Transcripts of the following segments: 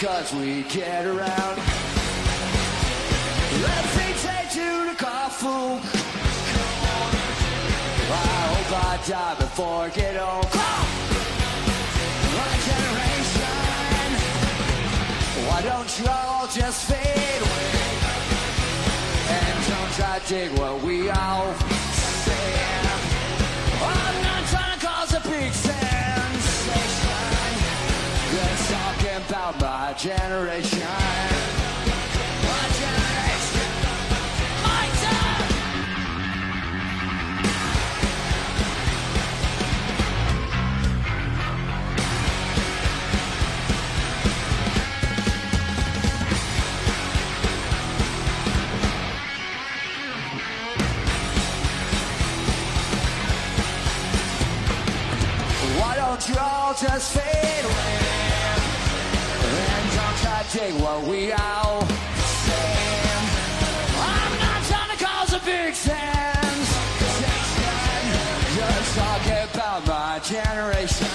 because we get around. Let's take you to the. I hope I die before I get old. My generation. Why don't you all just fade away? And don't try to dig what we all generation. Take what we all say. I'm not trying to cause a big sense. Just talking about my generation.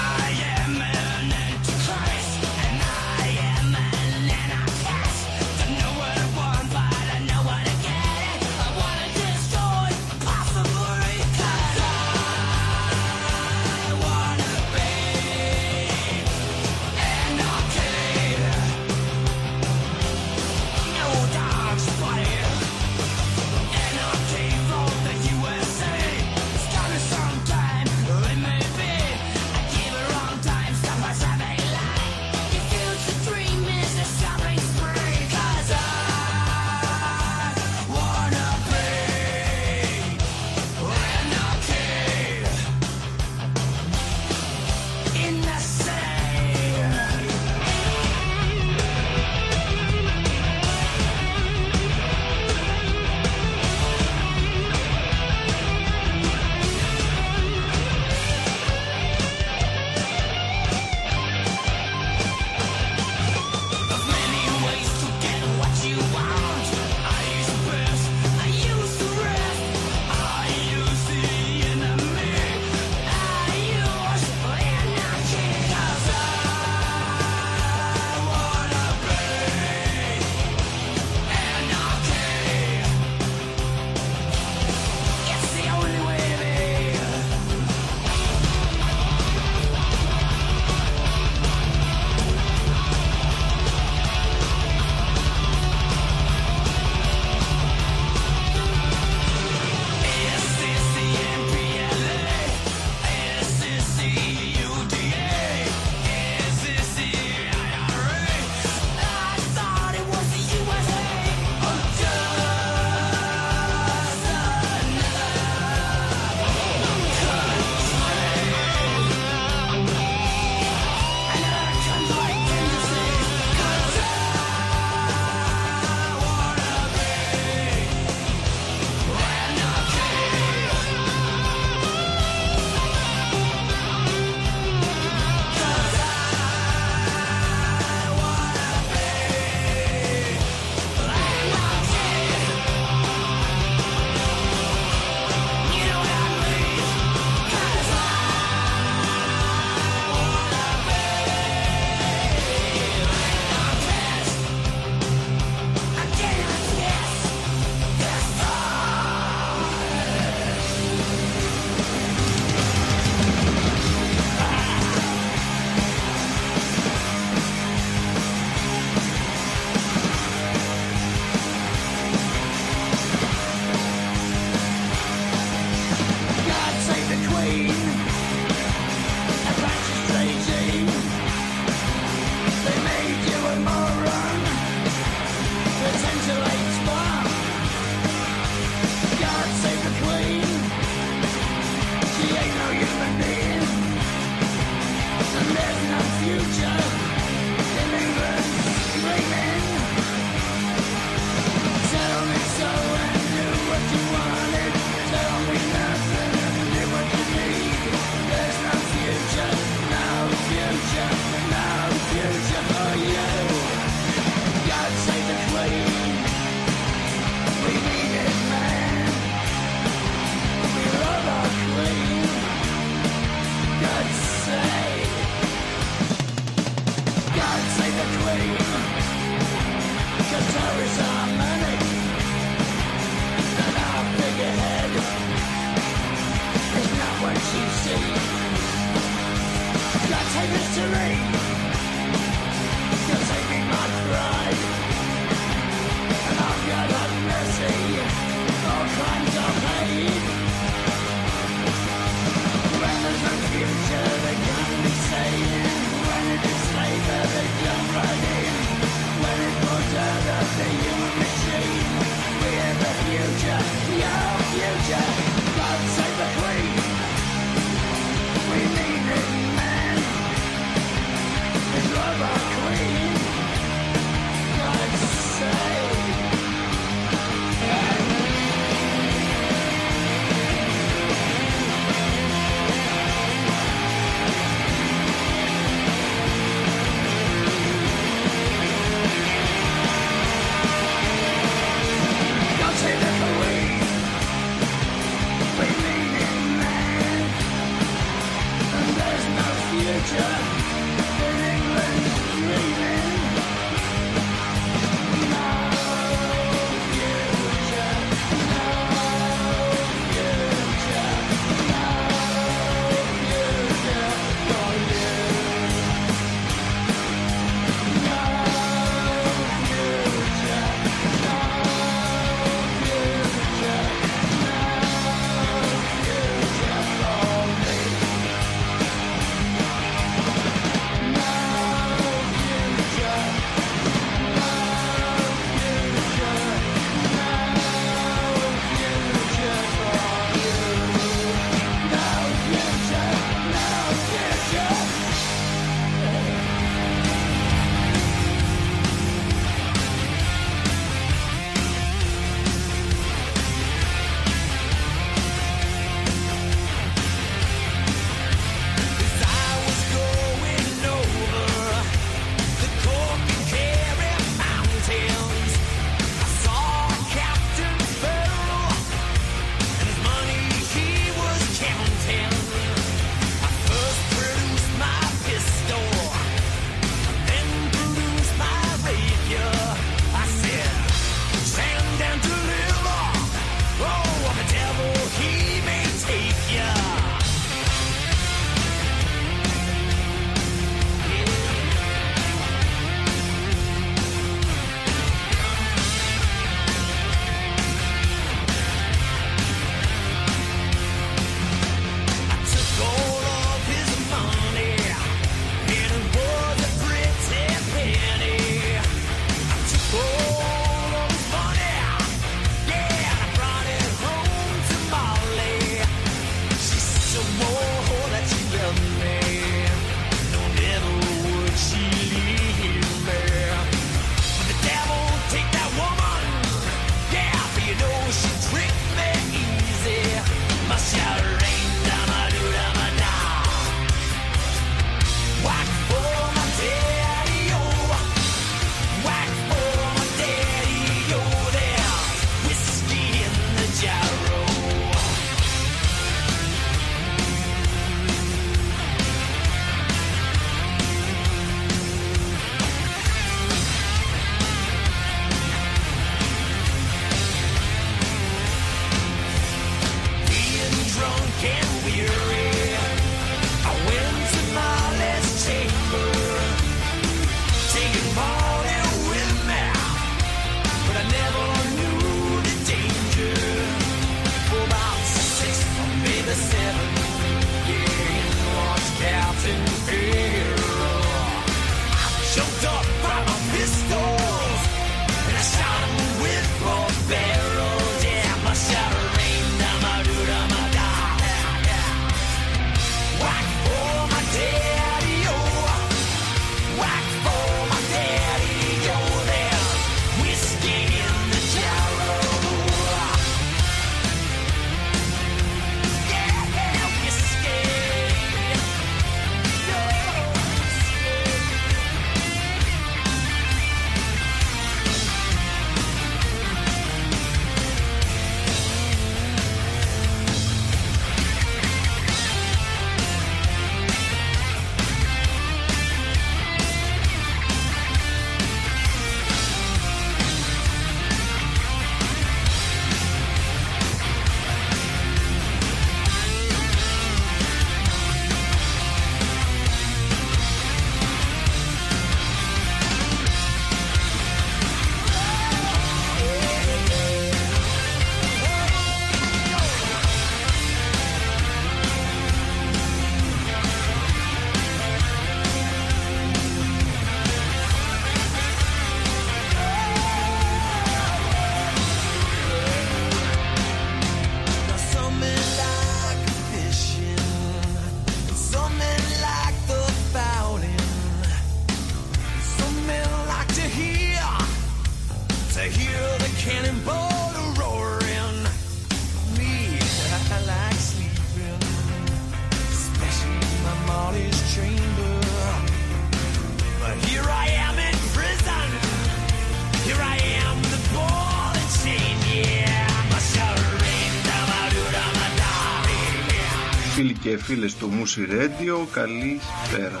Φίλες του Μουσι Radio, καλή σπέρα.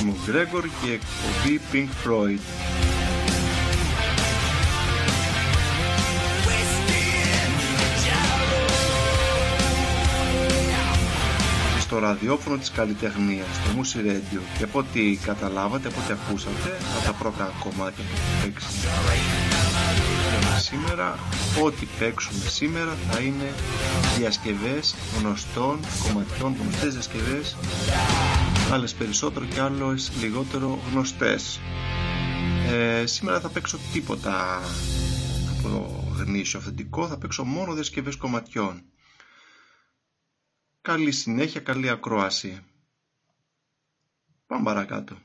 Είμαι ο Γκρέγκορ και εκπομπή Pink Floyd. στο ραδιόφωνο της καλλιτεχνίας, στο Music Radio και από ό,τι καταλάβατε, από ό,τι ακούσατε, από τα πρώτα κομμάτια που παίξαμε σήμερα, ό,τι παίξουμε σήμερα θα είναι διασκευές γνωστών κομματιών, γνωστές διασκευές, άλλες περισσότερο και άλλες λιγότερο γνωστές. Ε, σήμερα θα παίξω τίποτα από γνήσιο αυθεντικό, θα παίξω μόνο διασκευές κομματιών. Καλή συνέχεια, καλή ακρόαση. Πάμε παρακάτω.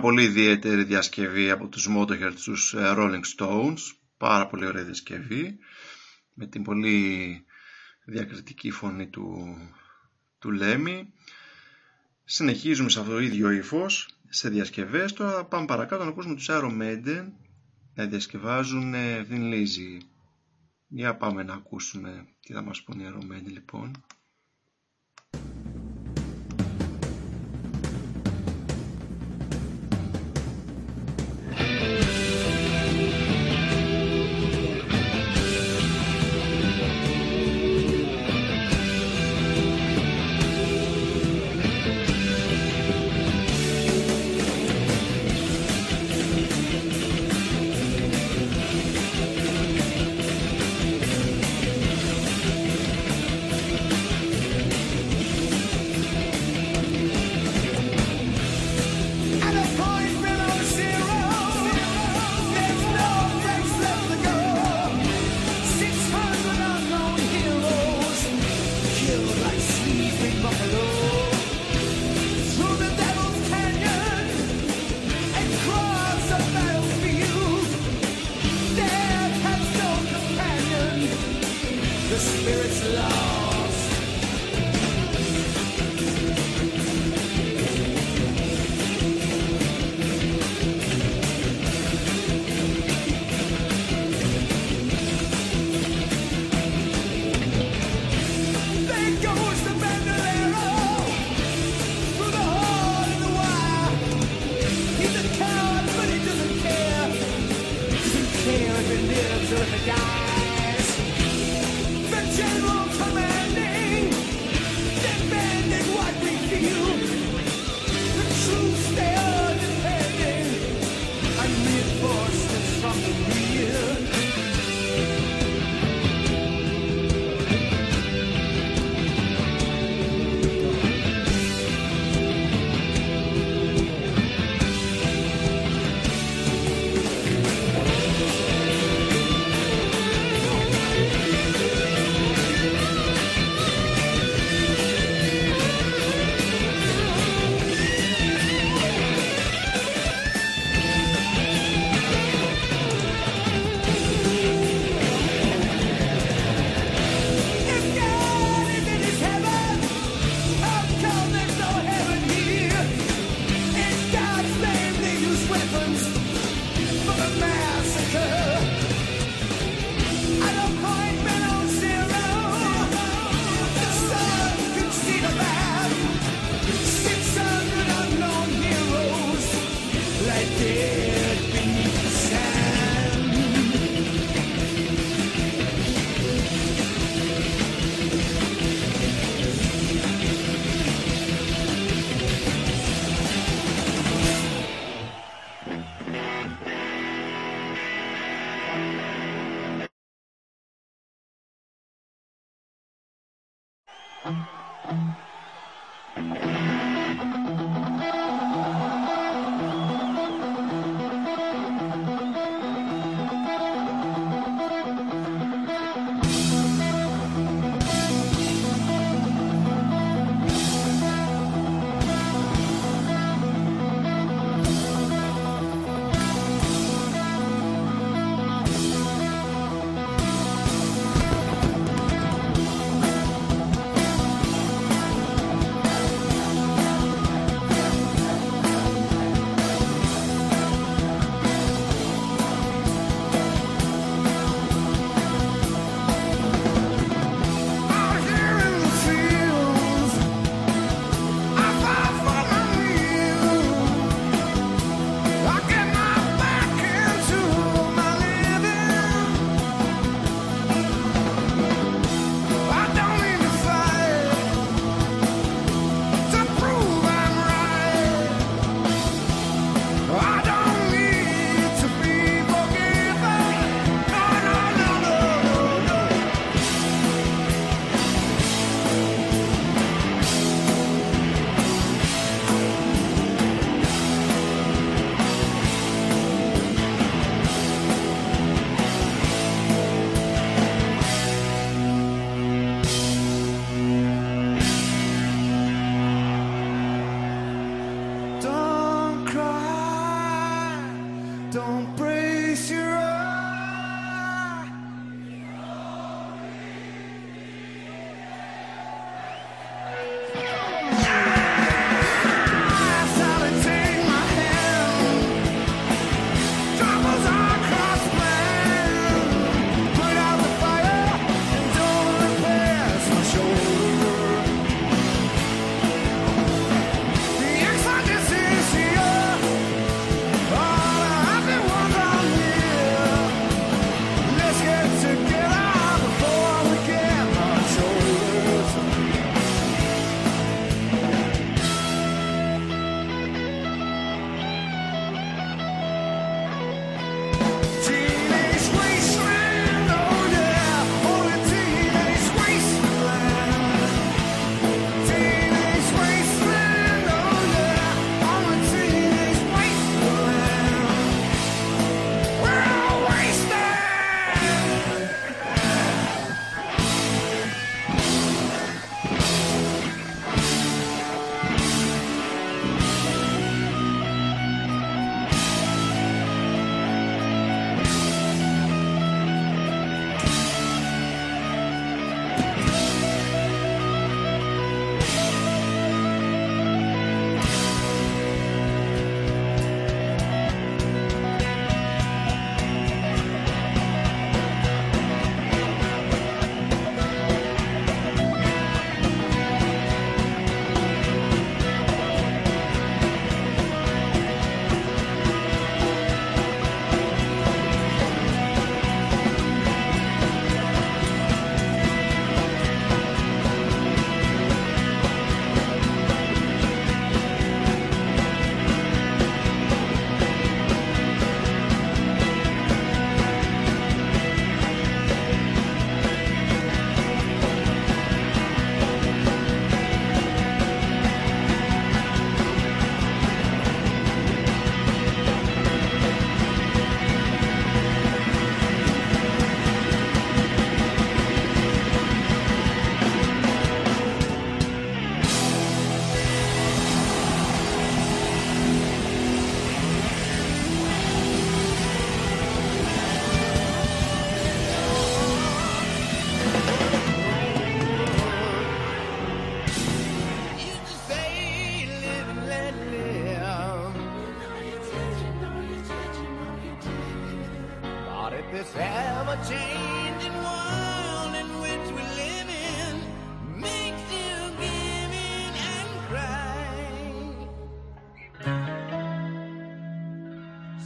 Πολύ ιδιαίτερη διασκευή από τους Motorhead τους ε, Rolling Stones. Πάρα πολύ ωραία διασκευή. Με την πολύ διακριτική φωνή του, του Λέμι συνεχίζουμε σε αυτό το ίδιο ύφος σε διασκευές. Τώρα πάμε παρακάτω να ακούσουμε τους Iron Maiden. Να διασκευάζουν την Λίζη για πάμε να ακούσουμε τι θα μας πούνε οι Iron Maiden λοιπόν Bye.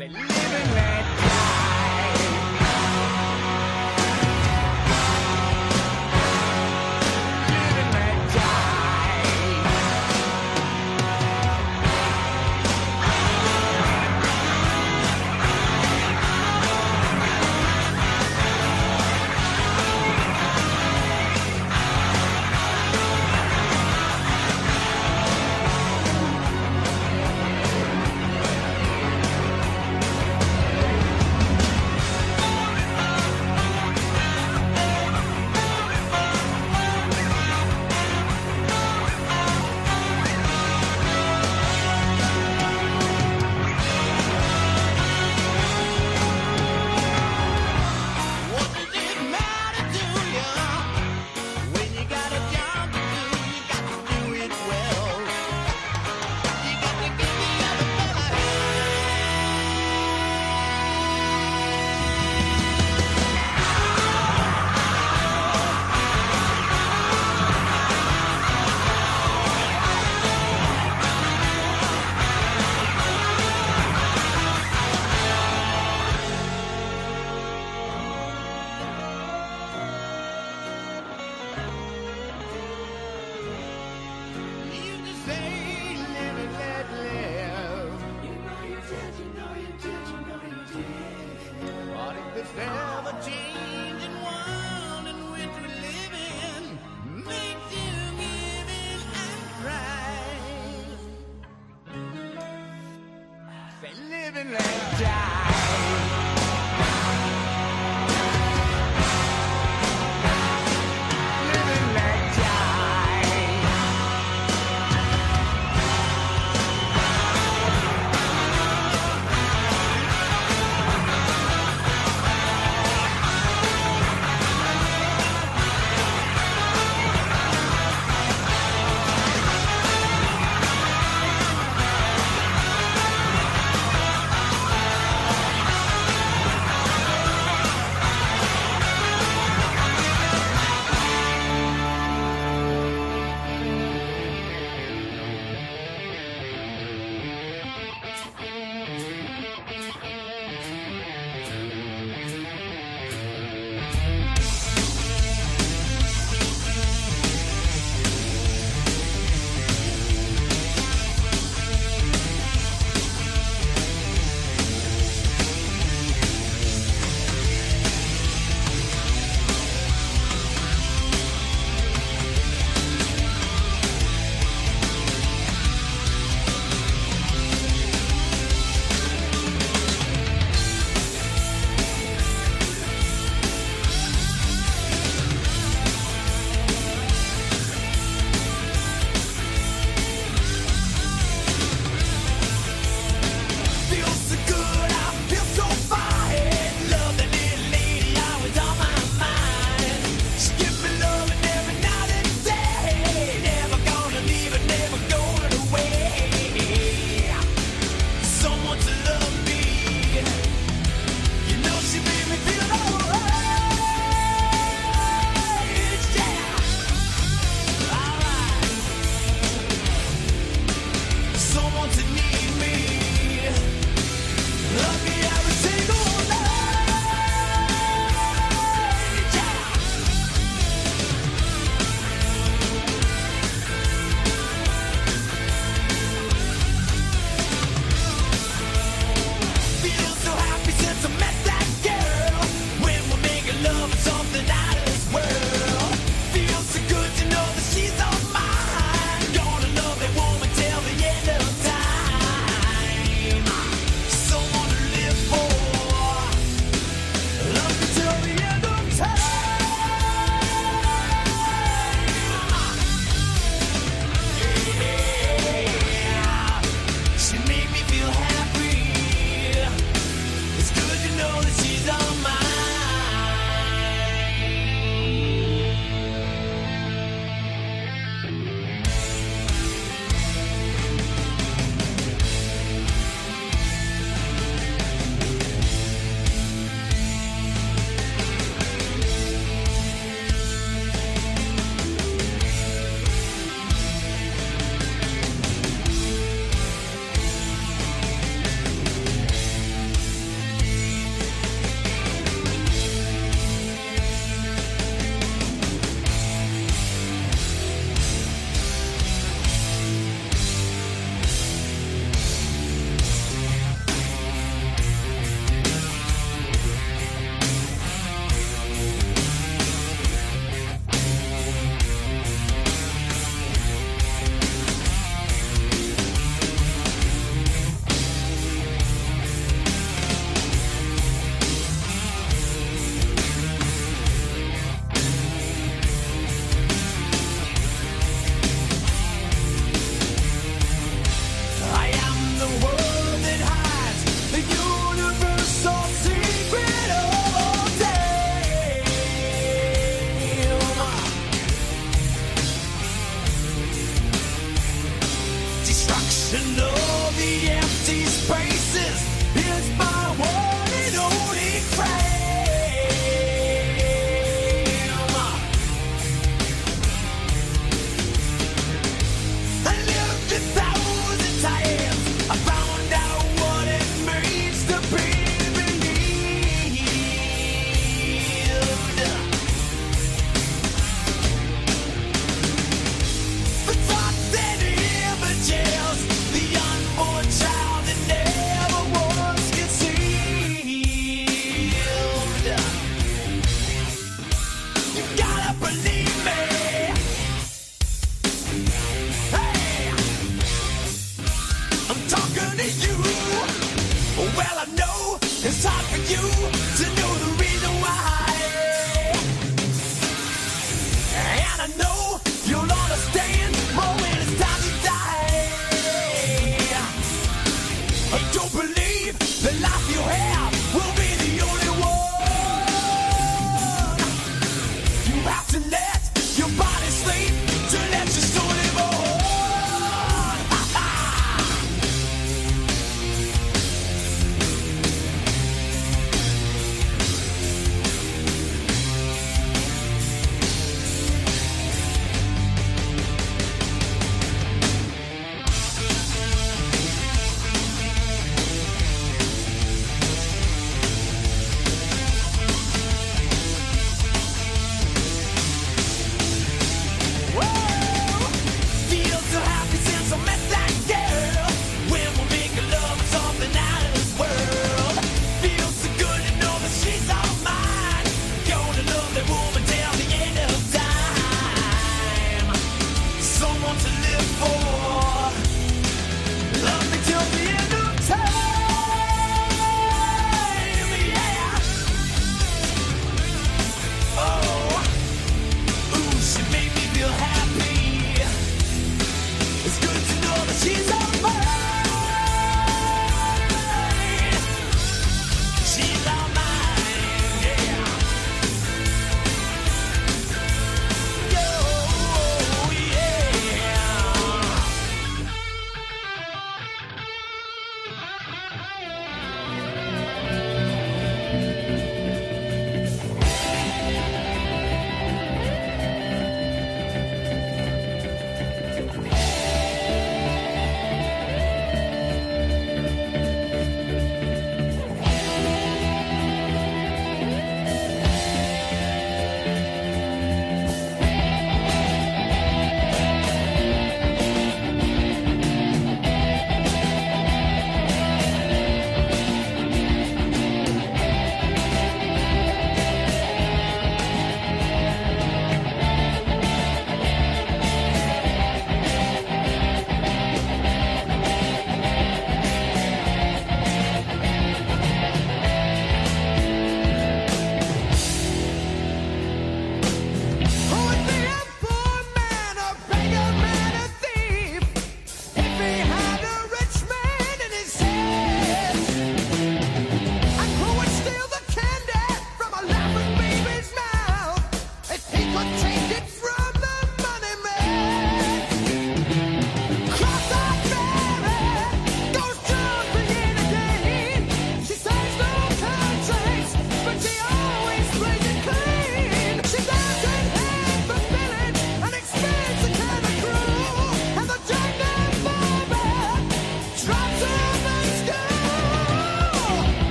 Say,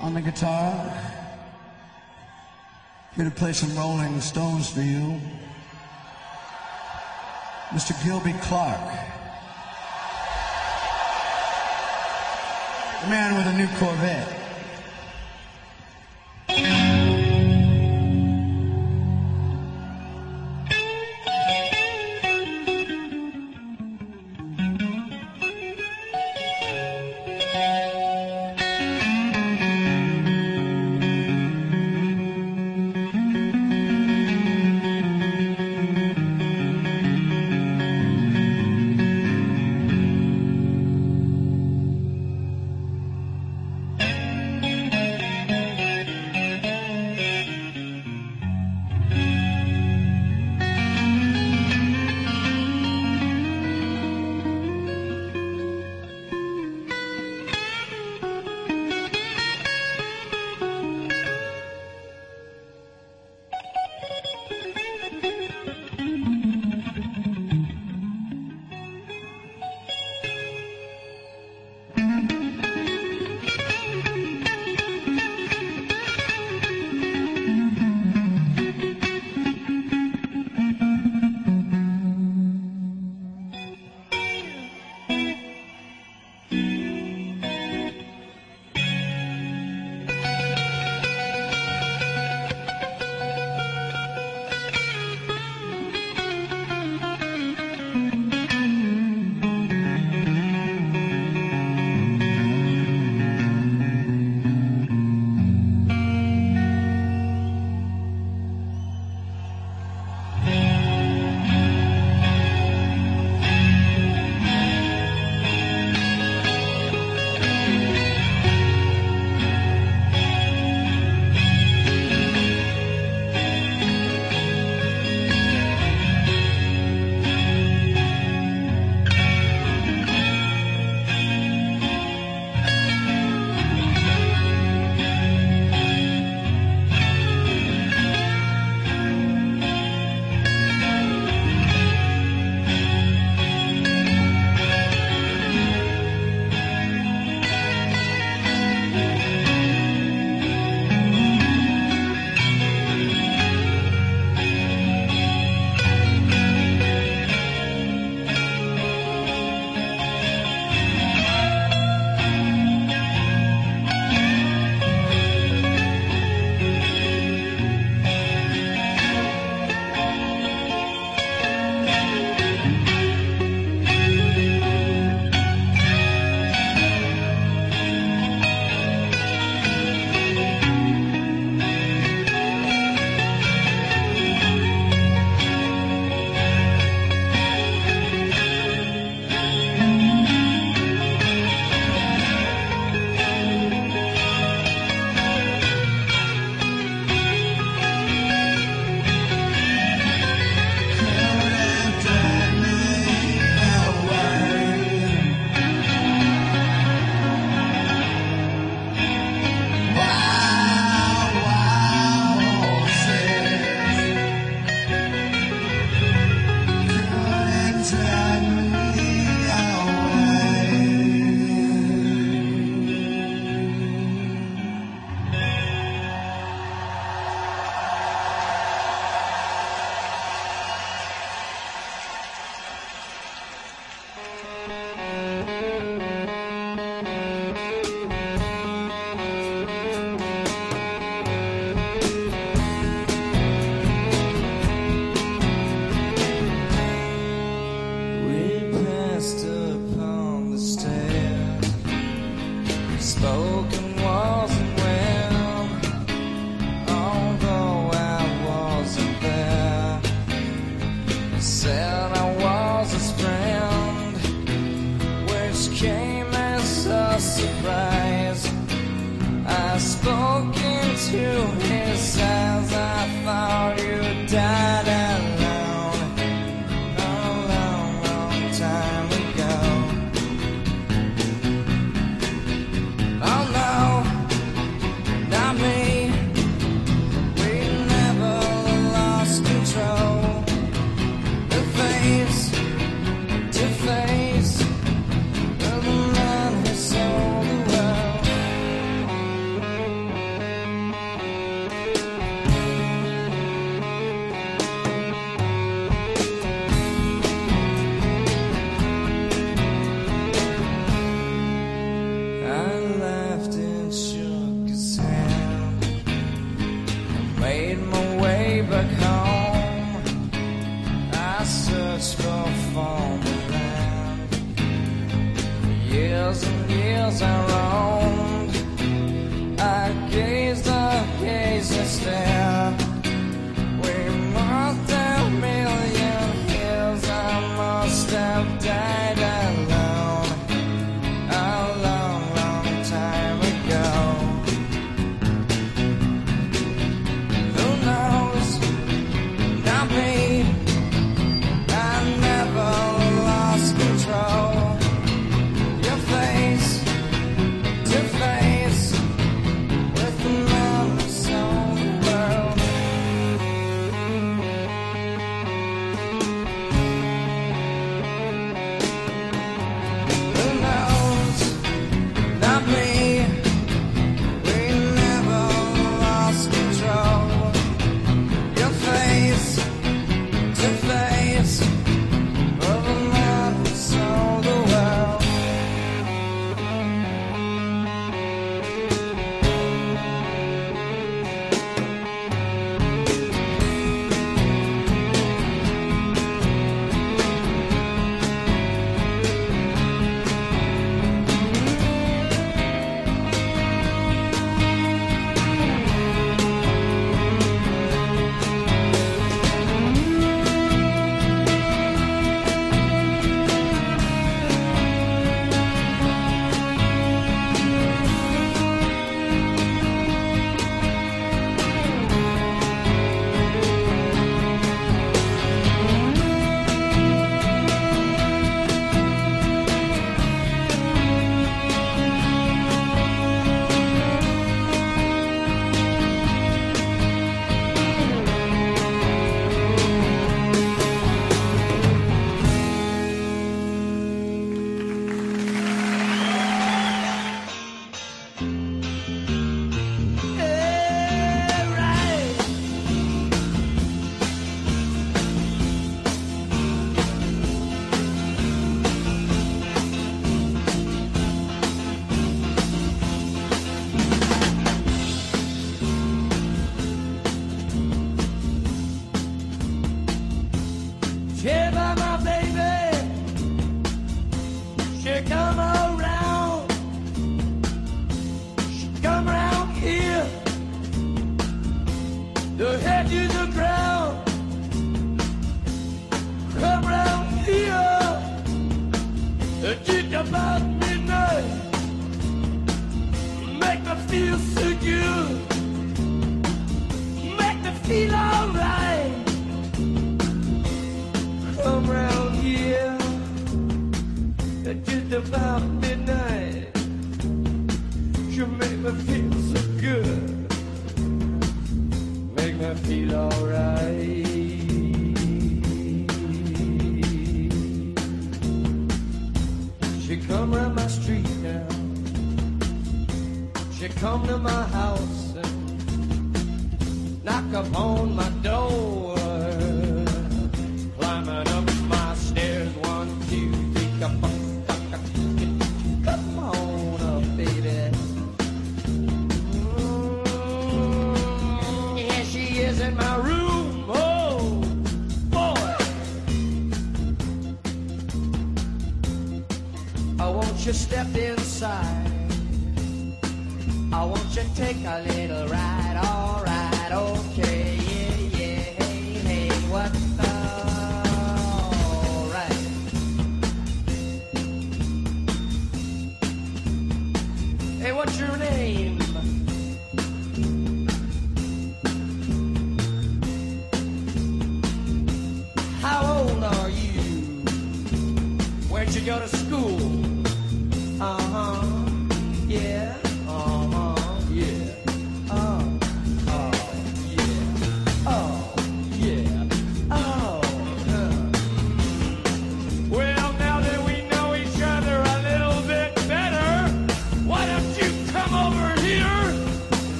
on the guitar. Here to play some Rolling Stones for you, Mr. Gilby Clarke. The man with a new Corvette.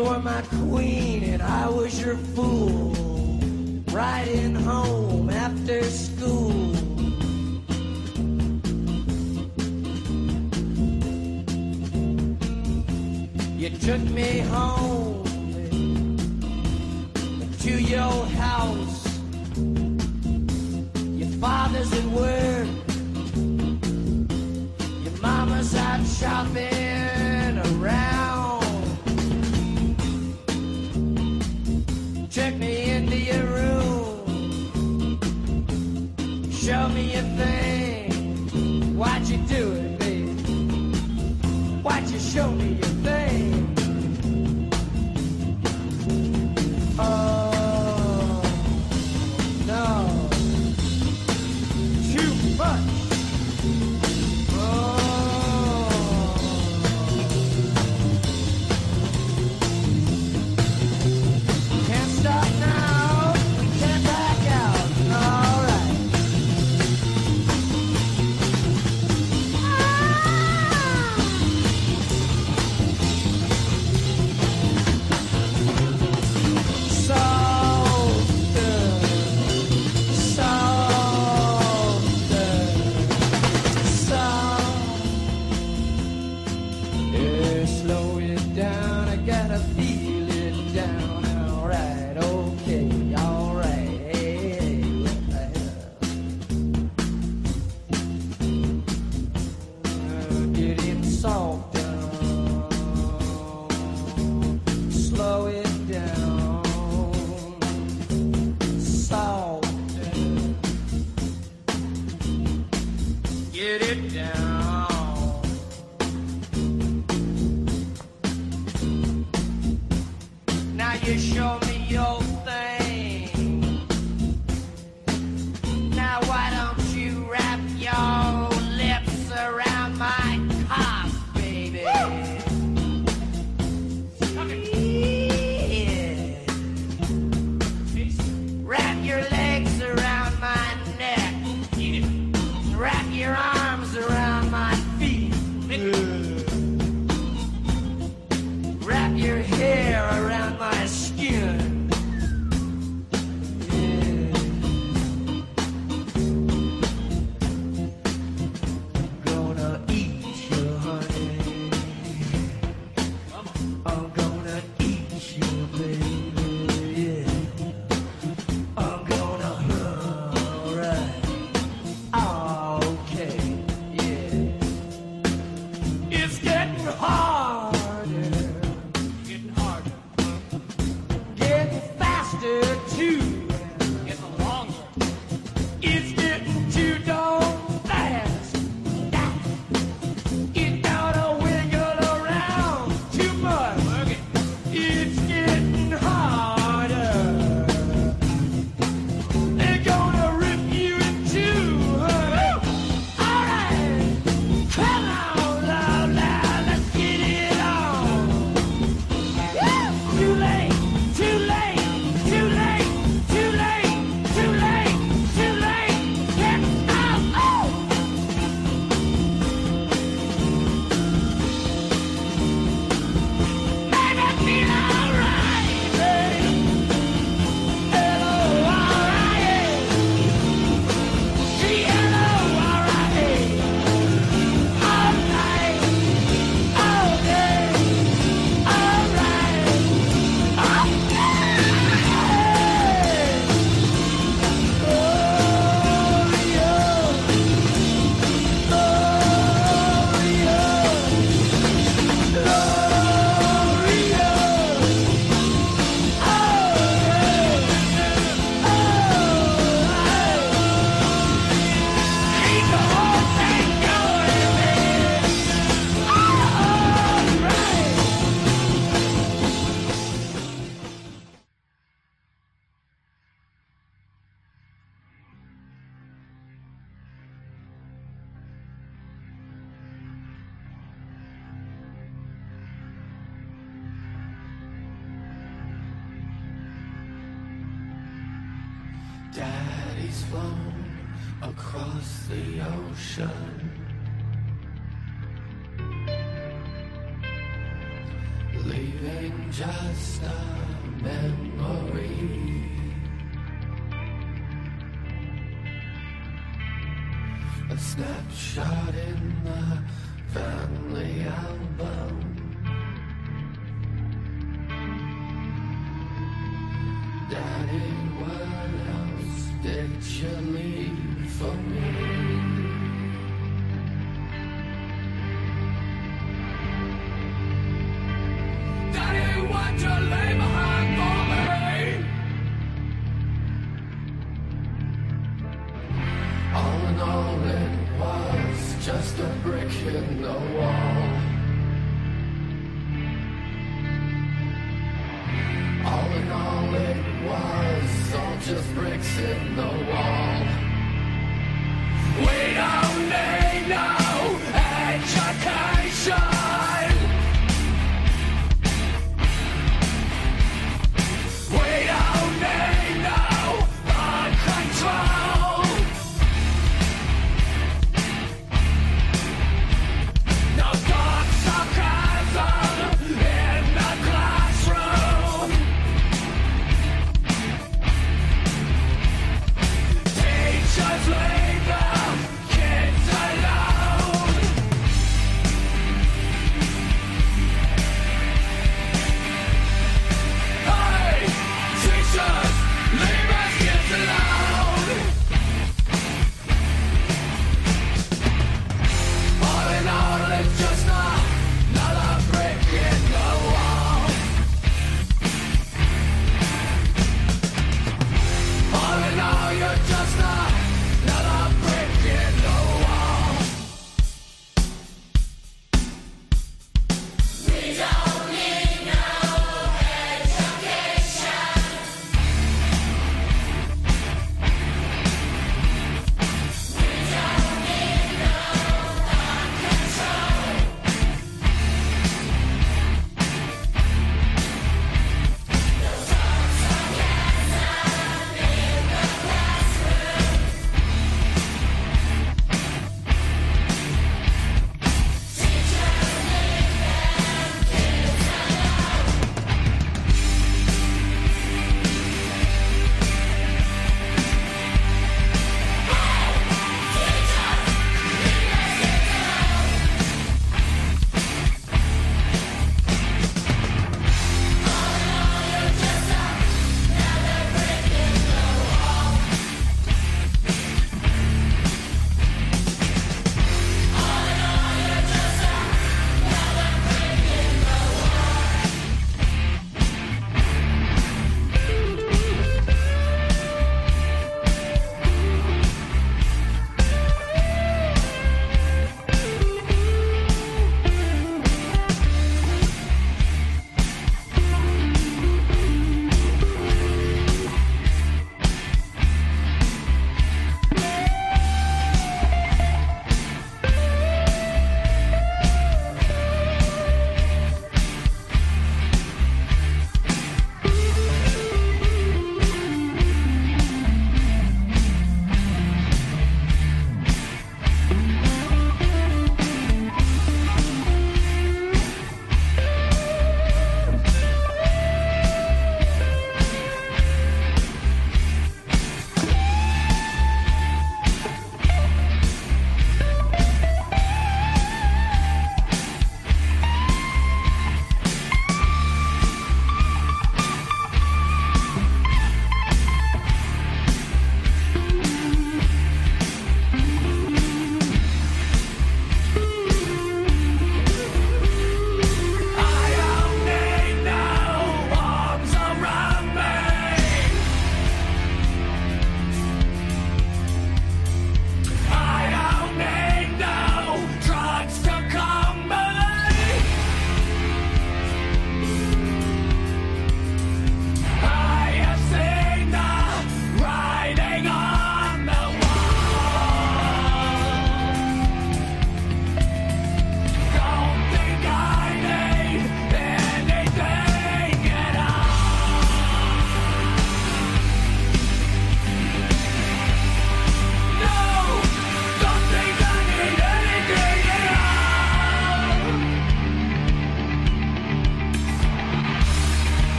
You were my queen and I was your fool. Riding home after school. You took me home to your house. Your father's at work. Your mama's out shopping.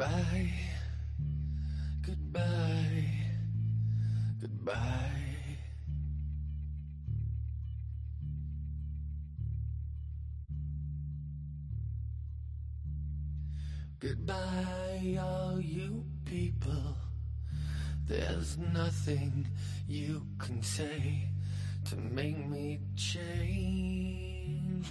Goodbye, goodbye, goodbye. Goodbye, all you people. There's nothing you can say to make me change.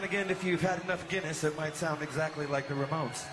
then again, if you've had enough Guinness, it might sound exactly like the remotes.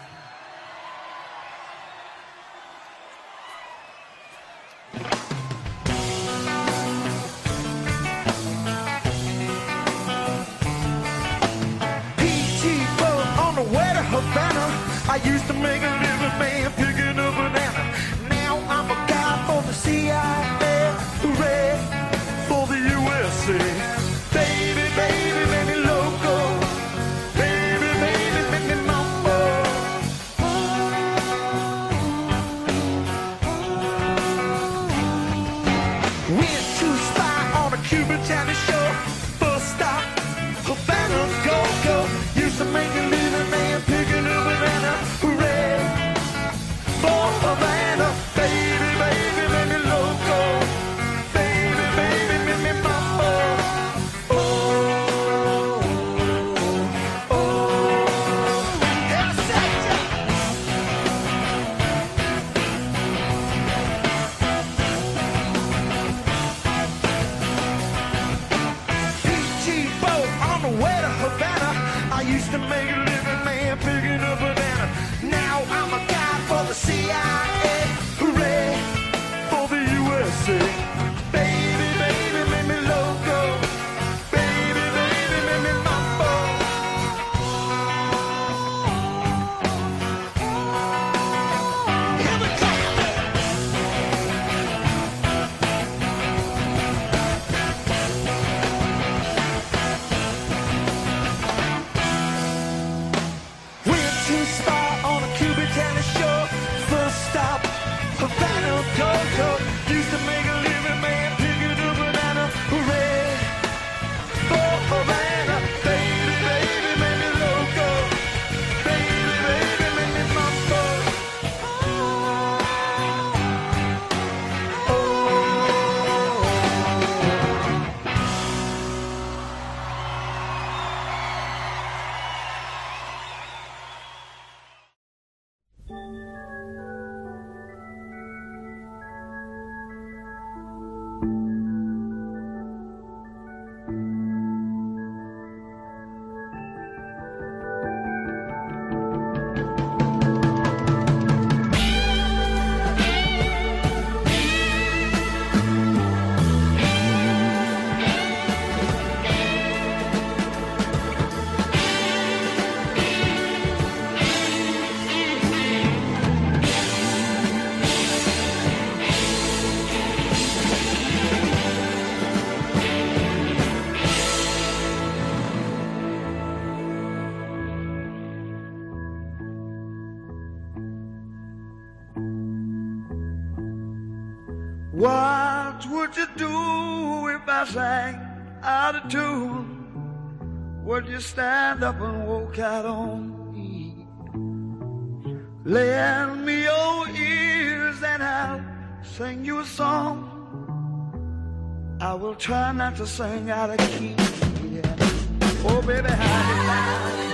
up and walk out on me. Lend me your ears and I'll sing you a song. I will try not to sing out of key. Yeah. Oh, baby, how do you like?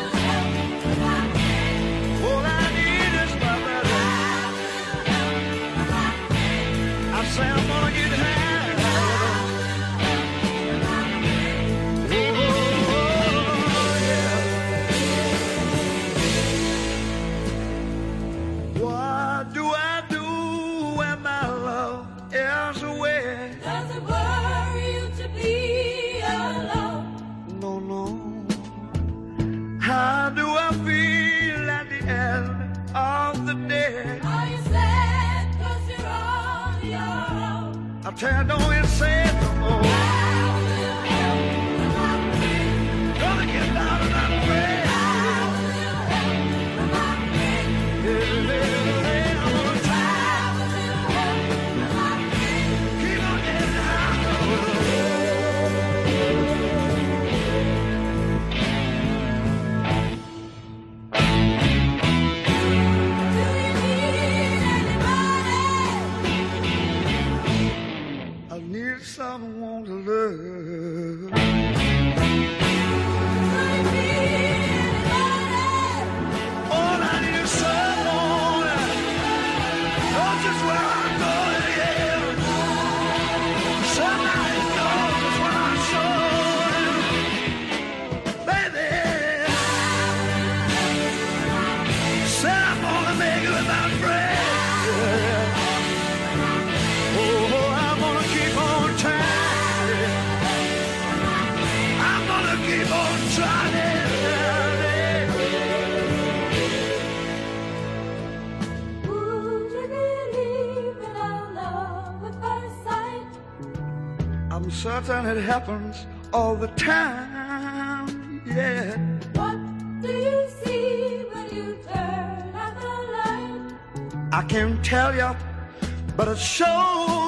I don't happens all the time. Yeah. What do you see when you turn out the light? I can't tell you, but it shows.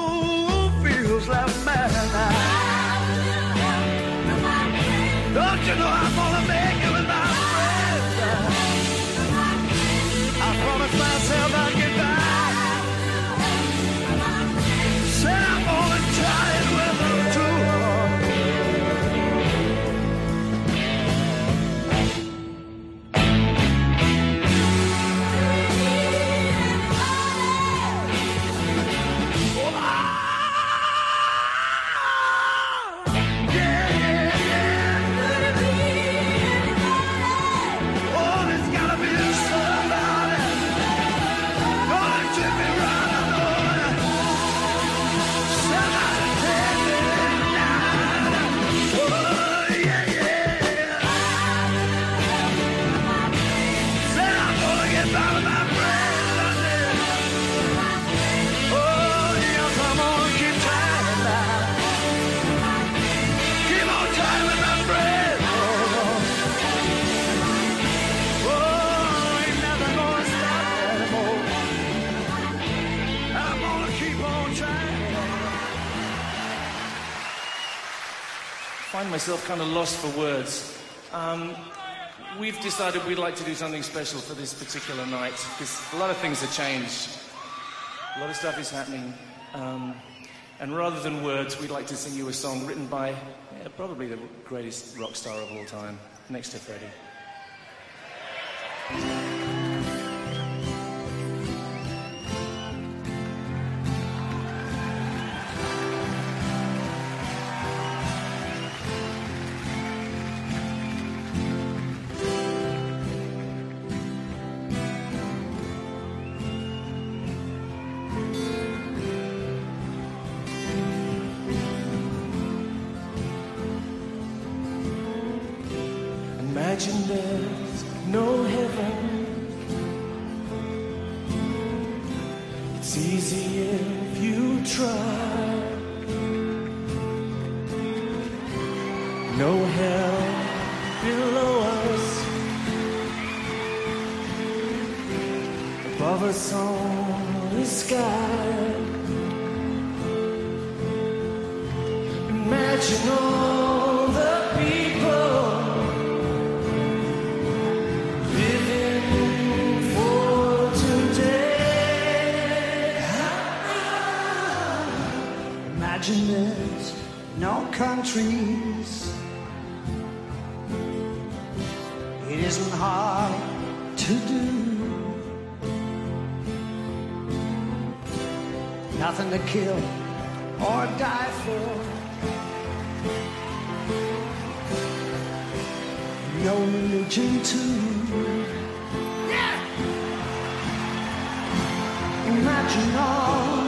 Myself kind of lost for words. Um, we've decided we'd like to do something special for this particular night because a lot of things have changed. A lot of stuff is happening. Um, and rather than words, we'd like to sing you a song written by yeah, probably the greatest rock star of all time, next to Freddie. There's no countries. It isn't hard to do. Nothing to kill or die for. No religion too. Imagine all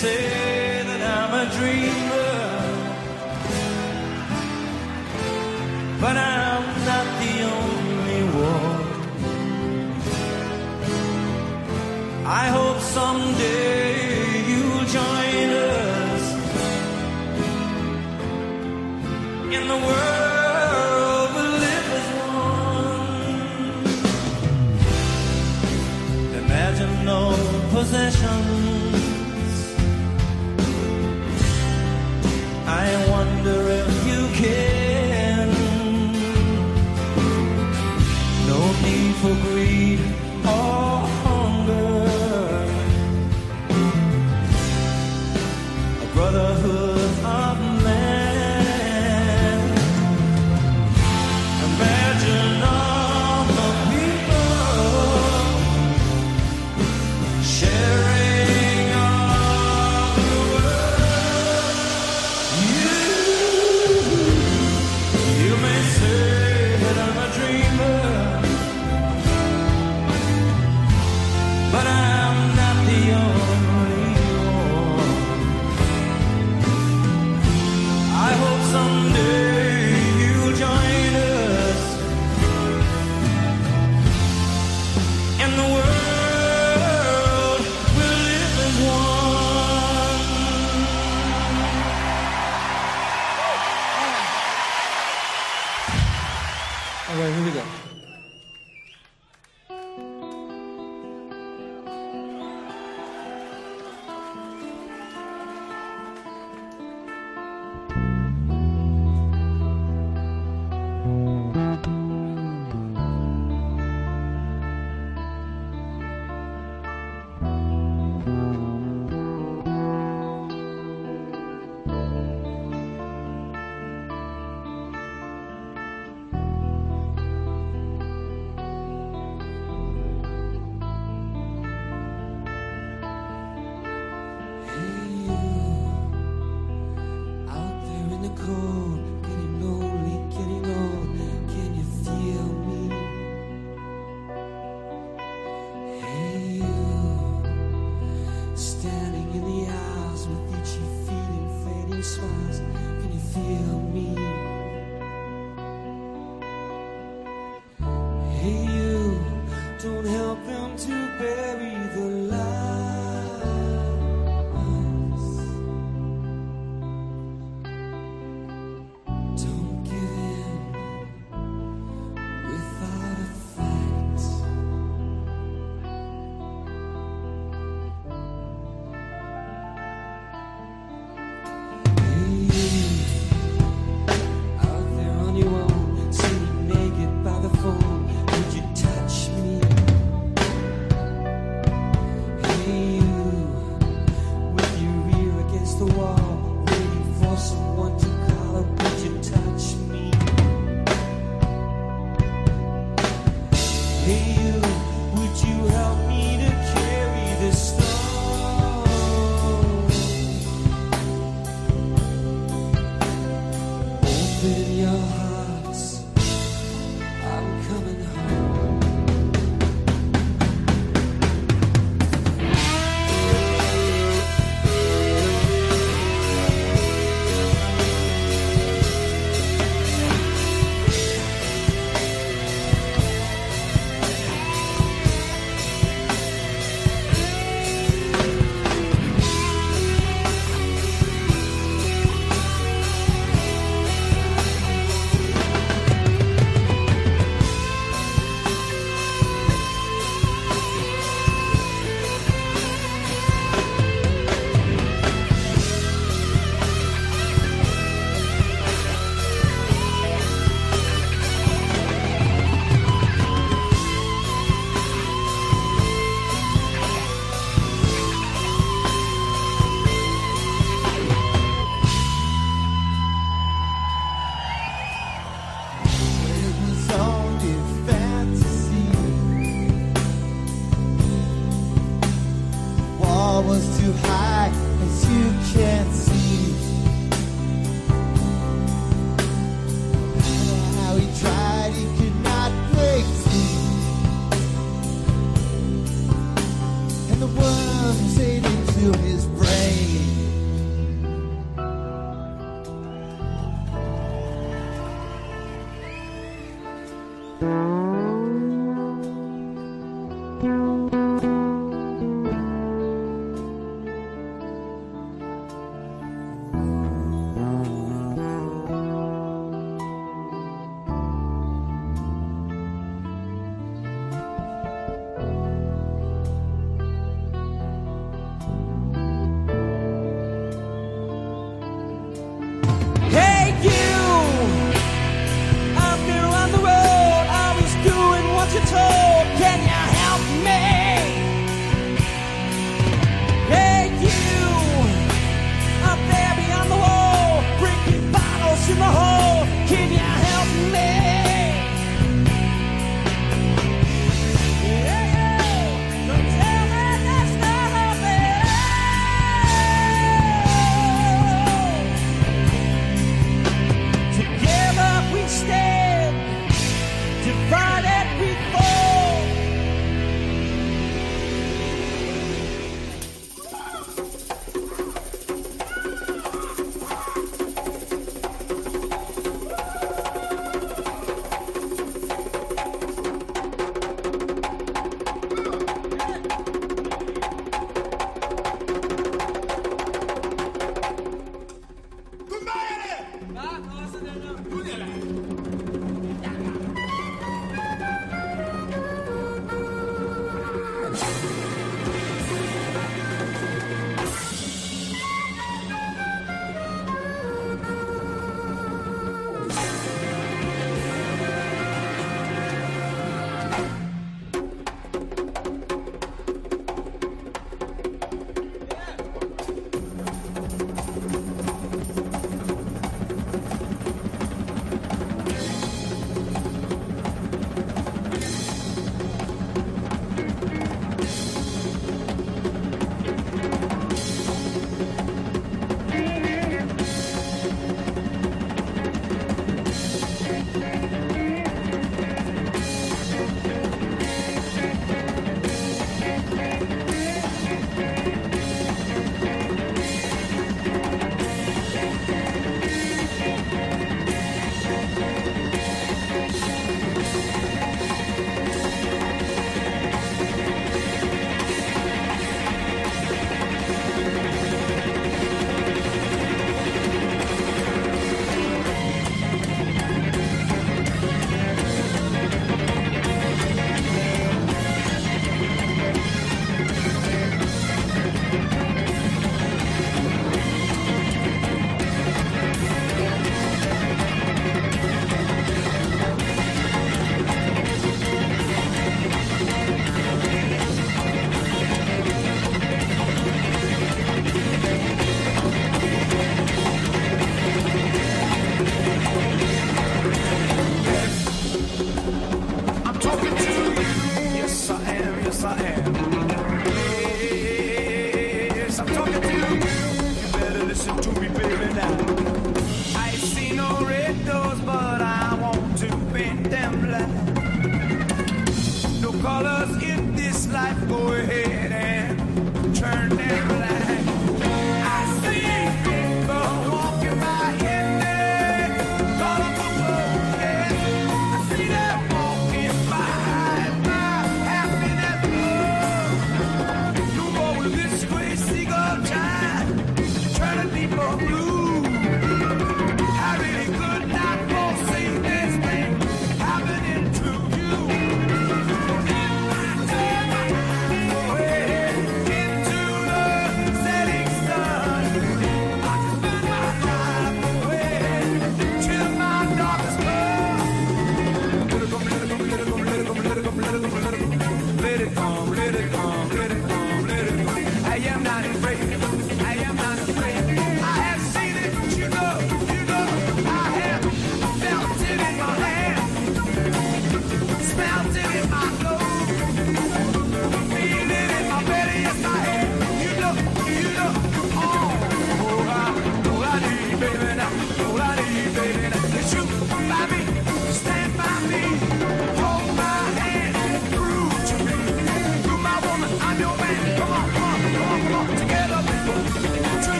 say that I'm a dreamer, but I'm not the only one. I hope someday you'll join us in the world. Imagine no possessions.